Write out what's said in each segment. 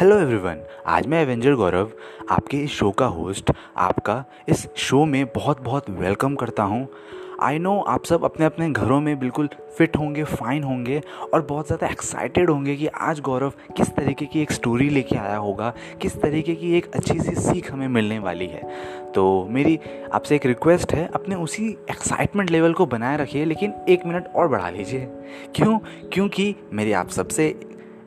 Hello everyone आज मैं Avenger गौरव आपके इस शो का होस्ट आपका इस शो में बहुत बहुत वेलकम करता हूँ। आई नो आप सब अपने अपने घरों में बिल्कुल फिट होंगे फाइन होंगे और बहुत ज़्यादा एक्साइटेड होंगे कि आज गौरव किस तरीके की एक स्टोरी लेके आया होगा, किस तरीके की एक अच्छी सी सीख हमें मिलने वाली है। तो मेरी आपसे एक रिक्वेस्ट है, अपने उसी एक्साइटमेंट लेवल को बनाए रखिए, लेकिन एक मिनट और बढ़ा लीजिए। क्यों? क्योंकि मेरी आप सबसे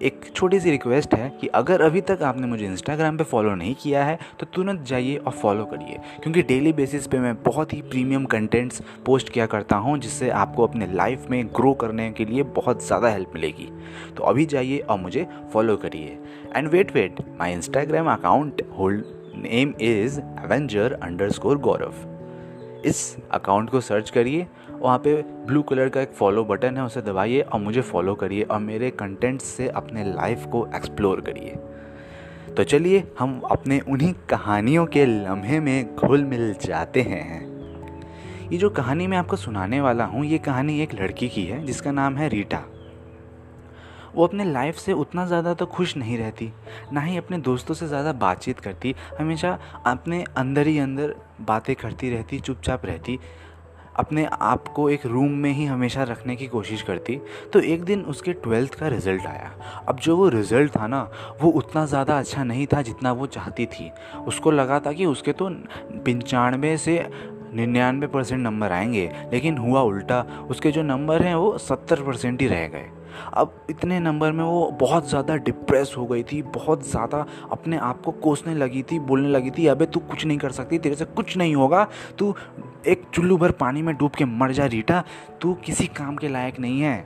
एक छोटी सी रिक्वेस्ट है कि अगर अभी तक आपने मुझे इंस्टाग्राम पे फॉलो नहीं किया है तो तुरंत जाइए और फॉलो करिए। क्योंकि डेली बेसिस पे मैं बहुत ही प्रीमियम कंटेंट्स पोस्ट किया करता हूँ, जिससे आपको अपने लाइफ में ग्रो करने के लिए बहुत ज़्यादा हेल्प मिलेगी। तो अभी जाइए और मुझे फॉलो करिए। And wait wait my Instagram account hold name is avenger underscore Gaurav इस अकाउंट को सर्च करिए, वहाँ पे ब्लू कलर का एक फॉलो बटन है, उसे दबाइए और मुझे फॉलो करिए और मेरे कंटेंट्स से अपने लाइफ को एक्सप्लोर करिए। तो चलिए, हम अपने उन्हीं कहानियों के लम्हे में घुल मिल जाते हैं। ये जो कहानी मैं आपको सुनाने वाला हूँ, ये कहानी एक लड़की की है, जिसका नाम है रीटा। वो अपने लाइफ से उतना ज़्यादा तो खुश नहीं रहती, ना ही अपने दोस्तों से ज़्यादा बातचीत करती, हमेशा अपने अंदर ही अंदर बातें करती रहती, चुपचाप रहती, अपने आप को एक रूम में ही हमेशा रखने की कोशिश करती। तो एक दिन उसके ट्वेल्थ का रिज़ल्ट आया। अब जो वो रिज़ल्ट था ना, वो उतना ज़्यादा अच्छा नहीं था जितना वो चाहती थी। उसको लगा था कि उसके तो पंचानवे से निन्यानवे परसेंट नंबर आएँगे, लेकिन हुआ उल्टा। उसके जो नंबर हैं वो सत्तर परसेंट ही रह गए। अब इतने नंबर में वो बहुत ज़्यादा डिप्रेस हो गई थी, बहुत ज़्यादा अपने आप को कोसने लगी थी, बोलने लगी थी, अबे तू कुछ नहीं कर सकती, तेरे से कुछ नहीं होगा, तू एक चुल्लू भर पानी में डूब के मर जा रीटा, तू किसी काम के लायक नहीं है।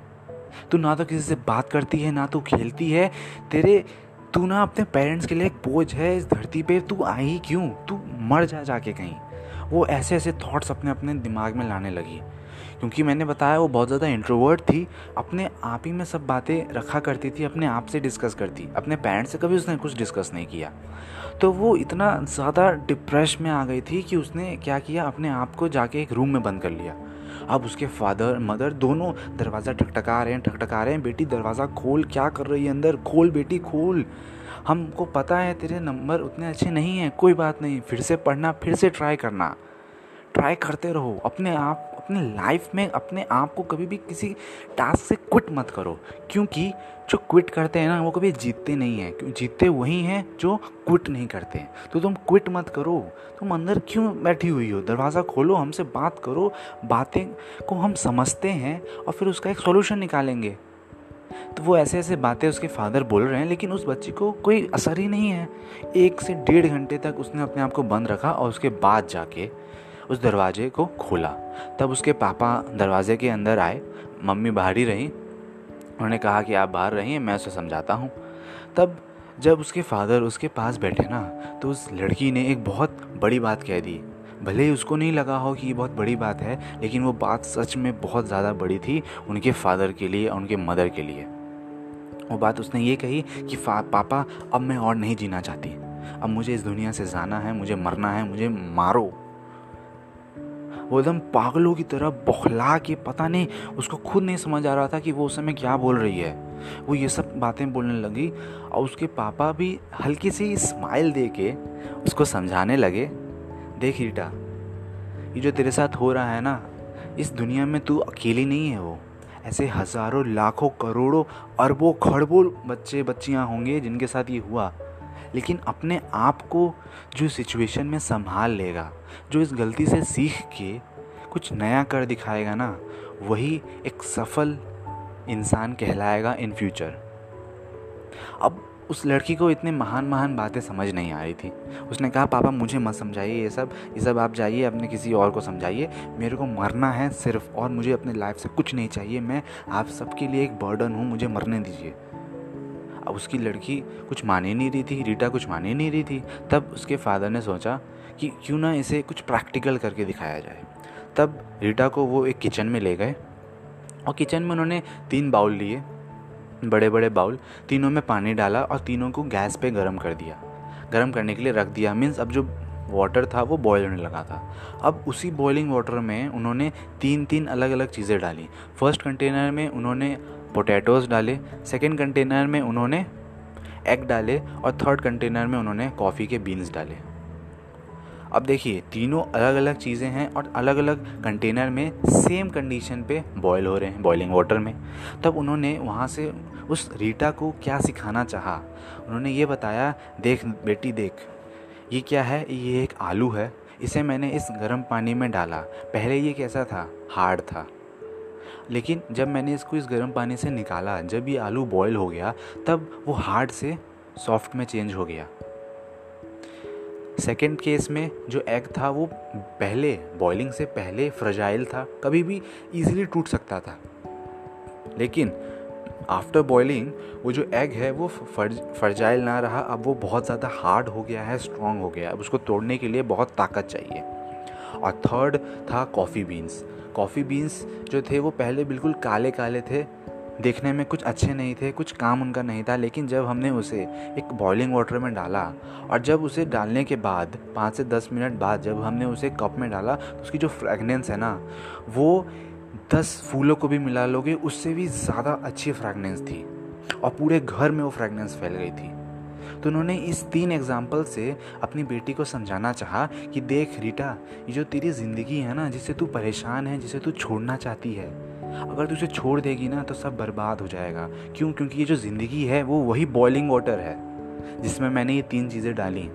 तू ना तो किसी से बात करती है, ना तू खेलती है, तेरे, तू ना अपने पेरेंट्स के लिए एक बोझ है इस धरती पे, तू आई क्यों? तू मर जा जाके कहीं। वो ऐसे ऐसे थॉट्स अपने अपने दिमाग में लाने लगी। क्योंकि मैंने बताया वो बहुत ज़्यादा इंट्रोवर्ट थी, अपने आप ही में सब बातें रखा करती थी, अपने आप से डिस्कस करती, अपने पेरेंट्स से कभी उसने कुछ डिस्कस नहीं किया। तो वो इतना ज़्यादा डिप्रेश में आ गई थी कि उसने क्या किया, अपने आप को जाके एक रूम में बंद कर लिया। अब उसके फादर मदर दोनों दरवाज़ा ठकठका रहे हैं, ठकठका रहे हैं, बेटी, दरवाज़ा खोल, क्या कर रही है अंदर? खोल बेटी, खोल। हमको पता है तेरे नंबर उतने अच्छे नहीं हैं, कोई बात नहीं, फिर से पढ़ना, फिर से ट्राई करना। ट्राई करते रहो, अपने आप अपने लाइफ में अपने आप को कभी भी किसी टास्क से क्विट मत करो। क्योंकि जो क्विट करते हैं ना, वो कभी जीतते नहीं हैं। क्यों? जीतते वही हैं जो क्विट नहीं करते हैं। तो तुम क्विट मत करो। तुम अंदर क्यों बैठी हुई हो? दरवाज़ा खोलो, हमसे बात करो, बातें को हम समझते हैं और फिर उसका एक सॉल्यूशन निकालेंगे। तो वो ऐसे ऐसे बातें उसके फादर बोल रहे हैं, लेकिन उस बच्ची को कोई असर ही नहीं है। एक से डेढ़ घंटे तक उसने अपने आप को बंद रखा और उसके बाद जाके उस दरवाजे को खोला। तब उसके पापा दरवाजे के अंदर आए। मम्मी बाहर ही रही। उन्होंने कहा कि आप बाहर रहिए, मैं उसे समझाता हूँ। तब जब उसके फादर उसके पास बैठे ना तो उस लड़की ने एक बहुत बड़ी बात कह दी। भले ही उसको नहीं लगा हो कि ये बहुत बड़ी बात है, लेकिन वो बात सच में बहुत ज़्यादा बड़ी थी उनके फादर के लिए और उनके मदर के लिए। वो बात उसने ये कही कि पापा, अब मैं और नहीं जीना चाहती। अब मुझे इस दुनिया से जाना है, मुझे मरना है, मुझे मारो। वो एकदम पागलों की तरह बौखला के, पता नहीं, उसको खुद नहीं समझ आ रहा था कि वो उस समय क्या बोल रही है। वो ये सब बातें बोलने लगी और उसके पापा भी हल्की सी स्माइल दे के उसको समझाने लगे। देख रीटा, ये जो तेरे साथ हो रहा है ना, इस दुनिया में तू अकेली नहीं है वो। ऐसे हज़ारों, लाखों, करोड़ों, अरबों खरबों बच्चे बच्चियाँ होंगे जिनके साथ ये हुआ। लेकिन अपने आप को जो सिचुएशन में संभाल लेगा, जो इस गलती से सीख के कुछ नया कर दिखाएगा ना, वही एक सफल इंसान कहलाएगा इन फ्यूचर अब उस लड़की को इतने महान महान बातें समझ नहीं आ रही थी। उसने कहा, पापा, मुझे मत समझाइए ये सब। ये सब आप जाइए, अपने किसी और को समझाइए। मेरे को मरना है सिर्फ़ और मुझे अपने लाइफ से कुछ नहीं चाहिए। मैं आप सबके लिए एक बर्डन हूँ, मुझे मरने दीजिए। अब उसकी लड़की कुछ माने नहीं रही थी, रीटा कुछ माने नहीं रही थी। तब उसके फादर ने सोचा कि क्यों ना इसे कुछ प्रैक्टिकल करके दिखाया जाए। तब रीटा को वो एक किचन में ले गए और किचन में उन्होंने तीन बाउल लिए बड़े बड़े बाउल, तीनों में पानी डाला और तीनों को गैस पे गर्म कर दिया। गर्म करने के लिए रख दिया मीन्स अब जो वाटर था वो बॉयल होने लगा था। अब उसी बॉइलिंग वाटर में उन्होंने तीन तीन अलग अलग चीज़ें डाली। फ़र्स्ट कंटेनर में उन्होंने पोटैटोज़ डाले सेकेंड कंटेनर में उन्होंने एग डाले और थर्ड कंटेनर में उन्होंने कॉफ़ी के बीन्स डाले। अब देखिए, तीनों अलग अलग चीज़ें हैं और अलग अलग कंटेनर में सेम कंडीशन पे बॉयल हो रहे हैं बॉइलिंग वाटर में। तब उन्होंने वहाँ से उस रीटा को क्या सिखाना चाहा? उन्होंने ये बताया, देख बेटी, देख, ये क्या है? ये एक आलू है। इसे मैंने इस गर्म पानी में डाला। पहले ये कैसा था? हार्ड था। लेकिन जब मैंने इसको इस गर्म पानी से निकाला, जब ये आलू बॉयल हो गया, तब वो हार्ड से सॉफ्ट में चेंज हो गया। सेकेंड केस में जो एग था, वो पहले बॉइलिंग से पहले फ्रजाइल था, कभी भी इजीली टूट सकता था। लेकिन आफ्टर बॉइलिंग वो जो एग है, वो फ़र्ज़ फर्जाइल ना रहा, अब वो बहुत ज़्यादा हार्ड हो गया है स्ट्रॉन्ग हो गया अब उसको तोड़ने के लिए बहुत ताकत चाहिए। और थर्ड था कॉफ़ी बीन्स कॉफ़ी बीन्स जो थे वो पहले बिल्कुल काले काले थे, देखने में कुछ अच्छे नहीं थे, कुछ काम उनका नहीं था, लेकिन जब हमने उसे एक बॉइलिंग वाटर में डाला और जब उसे डालने के बाद, पाँच से दस मिनट बाद जब हमने उसे कप में डाला तो उसकी जो फ्रेगनेंस है ना, वो दस फूलों को भी मिला लोगे, उससे भी ज़्यादा अच्छी फ्रेगनेंस थी और पूरे घर में वो फ्रेगनेंस फैल गई थी। तो उन्होंने इस तीन एग्ज़ाम्पल से अपनी बेटी को समझाना चाहा कि देख रीटा, ये जो तेरी ज़िंदगी है ना जिसे तू परेशान है, जिसे तू छोड़ना चाहती है, अगर तू उसे छोड़ देगी ना तो सब बर्बाद हो जाएगा। क्यों? क्योंकि ये जो ज़िंदगी है, वो वही बॉइलिंग वाटर है, जिसमें मैंने ये तीन चीज़ें डाली।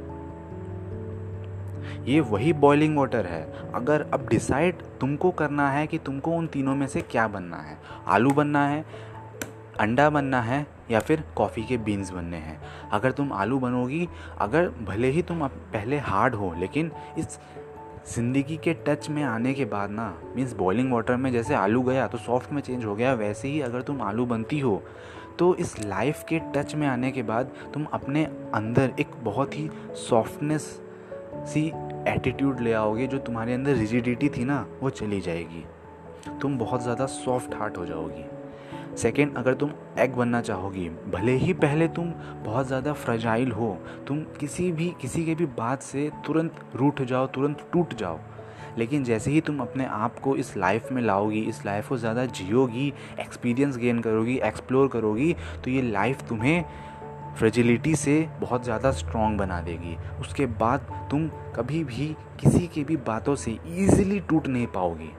ये वही बॉइलिंग वाटर है। अगर अब डिसाइड तुमको करना है कि तुमको उन तीनों में से क्या बनना है? आलू बनना है अंडा बनना है या फिर कॉफ़ी के बीन्स बनने हैं। अगर तुम आलू बनोगी, अगर भले ही तुम पहले हार्ड हो, लेकिन इस ज़िंदगी के टच में आने के बाद ना मीन्स बॉइलिंग वाटर में जैसे आलू गया तो सॉफ्ट में चेंज हो गया, वैसे ही अगर तुम आलू बनती हो तो इस लाइफ के टच में आने के बाद तुम अपने अंदर एक बहुत ही सॉफ्टनेस सी एटीट्यूड ले आओगे, जो तुम्हारे अंदर रिजिडिटी थी ना, वो चली जाएगी। तुम बहुत ज़्यादा सॉफ्ट हार्ट हो जाओगी। सेकेंड अगर तुम एग बनना चाहोगी, भले ही पहले तुम बहुत ज़्यादा फ्रजाइल हो, तुम किसी भी, किसी के भी बात से तुरंत रूठ जाओ, तुरंत टूट जाओ। लेकिन जैसे ही तुम अपने आप को इस लाइफ में लाओगी, इस लाइफ को ज़्यादा जियोगी एक्सपीरियंस गेन करोगी एक्सप्लोर करोगी तो ये लाइफ तुम्हें फ्रेजिलिटी से बहुत ज़्यादा स्ट्रॉन्ग बना देगी। उसके बाद तुम कभी भी किसी के भी बातों से ईजिली टूट नहीं पाओगी।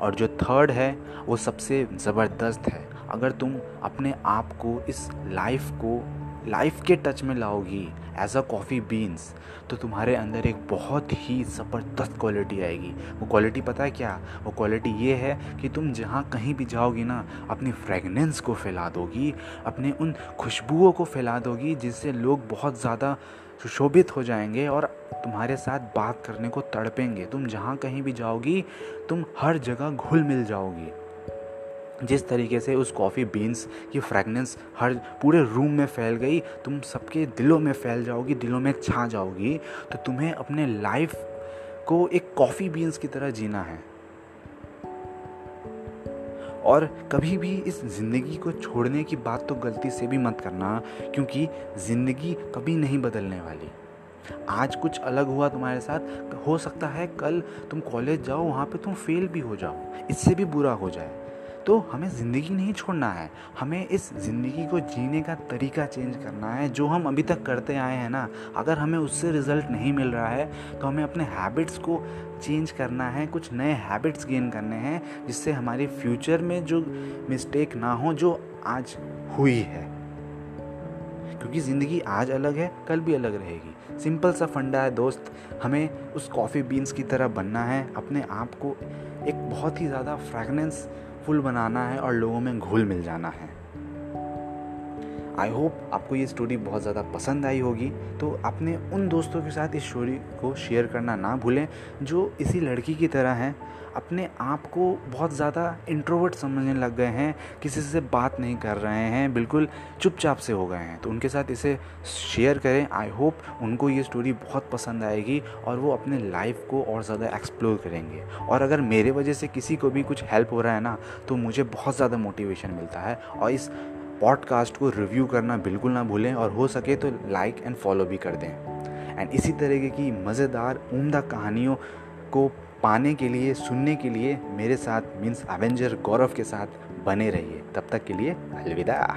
और जो थर्ड है, वो सबसे ज़बरदस्त है। अगर तुम अपने आप को इस लाइफ को लाइफ के टच में लाओगी एज अ कॉफ़ी बीन्स तो तुम्हारे अंदर एक बहुत ही ज़बरदस्त क्वालिटी आएगी। वो क्वालिटी पता है क्या? वो क्वालिटी ये है कि तुम जहाँ कहीं भी जाओगी ना, अपनी फ्रेगनेंस को फैला दोगी, अपने उन खुशबुओं को फैला दोगी, जिससे लोग बहुत ज़्यादा सुशोभित हो जाएँगे और तुम्हारे साथ बात करने को तड़पेंगे। तुम जहाँ कहीं भी जाओगी, तुम हर जगह घुल मिल जाओगी। जिस तरीके से उस कॉफ़ी बीन्स की फ्रेगनेंस हर पूरे रूम में फैल गई, तुम सबके दिलों में फैल जाओगी, दिलों में छा जाओगी तो तुम्हें अपने लाइफ को एक कॉफ़ी बीन्स की तरह जीना है। और कभी भी इस ज़िंदगी को छोड़ने की बात तो गलती से भी मत करना, क्योंकि ज़िंदगी कभी नहीं बदलने वाली। आज कुछ अलग हुआ तुम्हारे साथ, हो सकता है कल तुम कॉलेज जाओ, वहाँ पे तुम फेल भी हो जाओ, इससे भी बुरा हो जाए। तो हमें ज़िंदगी नहीं छोड़ना है। हमें इस ज़िंदगी को जीने का तरीका चेंज करना है, जो हम अभी तक करते आए हैं ना। अगर हमें उससे रिज़ल्ट नहीं मिल रहा है तो हमें अपने हैबिट्स को चेंज करना है, कुछ नए हैबिट्स गेन करने हैं, जिससे हमारे फ्यूचर में जो मिस्टेक ना हो, जो आज हुई है। क्योंकि ज़िंदगी आज अलग है, कल भी अलग रहेगी। सिंपल सा फंडा है, दोस्त। हमें उस कॉफ़ी बीन्स की तरह बनना है, अपने आप को एक बहुत ही ज़्यादा फ्रैगनेंस फुल बनाना है और लोगों में घुल मिल जाना है। आई होप आपको ये स्टोरी बहुत ज़्यादा पसंद आई होगी। तो अपने उन दोस्तों के साथ इस स्टोरी को शेयर करना ना भूलें, जो इसी लड़की की तरह हैं। अपने आप को बहुत ज़्यादा इंट्रोवर्ट समझने लग गए हैं, किसी से बात नहीं कर रहे हैं, बिल्कुल चुपचाप से हो गए हैं। तो उनके साथ इसे शेयर करें। आई होप उनको ये स्टोरी बहुत पसंद आएगी और वो अपने लाइफ को और ज़्यादा एक्सप्लोर करेंगे। और अगर मेरे वजह से किसी को भी कुछ हेल्प हो रहा है ना तो मुझे बहुत ज़्यादा मोटिवेशन मिलता है। और इस पॉडकास्ट को रिव्यू करना बिल्कुल ना भूलें और हो सके तो लाइक एंड फॉलो भी कर दें। एंड इसी तरीके की मज़ेदार, उमदा कहानियों को पाने के लिए, सुनने के लिए मेरे साथ मीन्स एवेंजर गौरव के साथ बने रहिए। तब तक के लिए अलविदा।